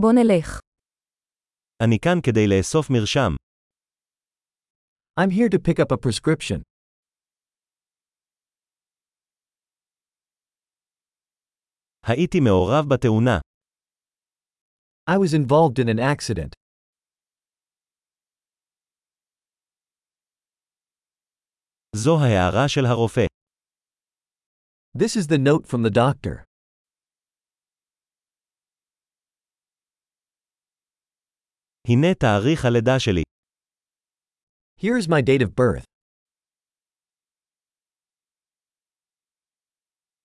בוא נלך. אני כאן כדי לאסוף מרשם. I'm here to pick up a prescription. הייתי מעורב בתאונה. I was involved in an accident. זו ההערה של הרופא. This is the note from the doctor. הנה תאריך הלידה שלי. Here is my date of birth.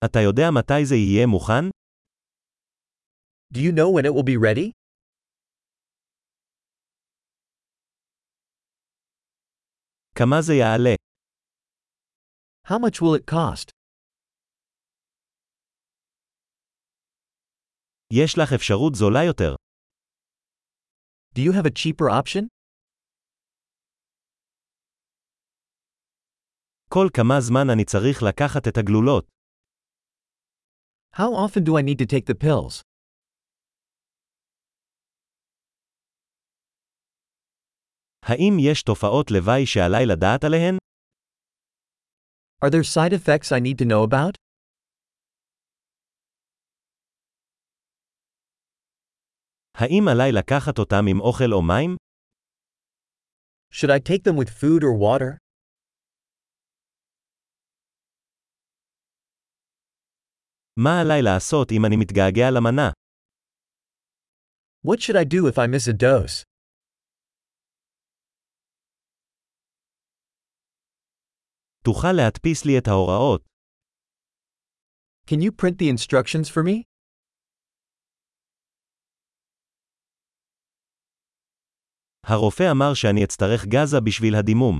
אתה יודע מתי זה יהיה מוכן? Do you know when it will be ready? כמה זה יעלה? How much will it cost? יש לך אפשרות זולה יותר. Do you have a cheaper option? כל כמה זמן אני צריך לקחת את הגלולות. How often do I need to take the pills? האם יש תופעות לוואי שעליי לדעת עליהן? Are there side effects I need to know about? האם עליי לקחת אותם עם אוכל או מים? Should I take them with food or water? מה עליי לעשות אם אני מתגעגע למנה? What should I do if I miss a dose? תוכל להדפיס לי את ההוראות. Can you print the instructions for me? הרופא אמר שאני אצטרך גזה בשביל הדימום.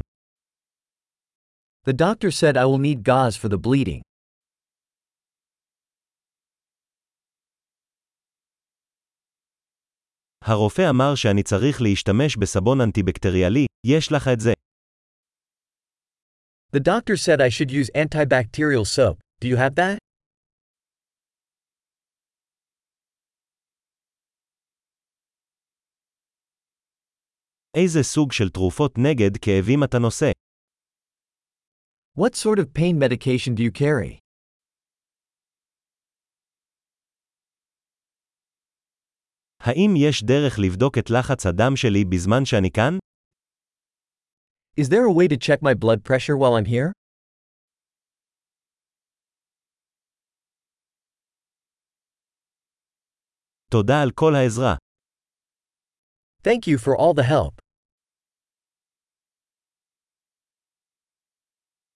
The doctor said I will need gauze for the bleeding. הרופא אמר שאני צריך להשתמש בסבון אנטיבקטריאלי, יש לך את זה. The doctor said I should use antibacterial soap. Do you have that? איזה סוג של תרופות נגד כאבים אתה נושא? What sort of pain medication do you carry? האם יש דרך לבדוק את לחץ הדם שלי בזמן שאני כאן? Is there a way to check my blood pressure while I'm here? תודה על כל העזרה. Thank you for all the help.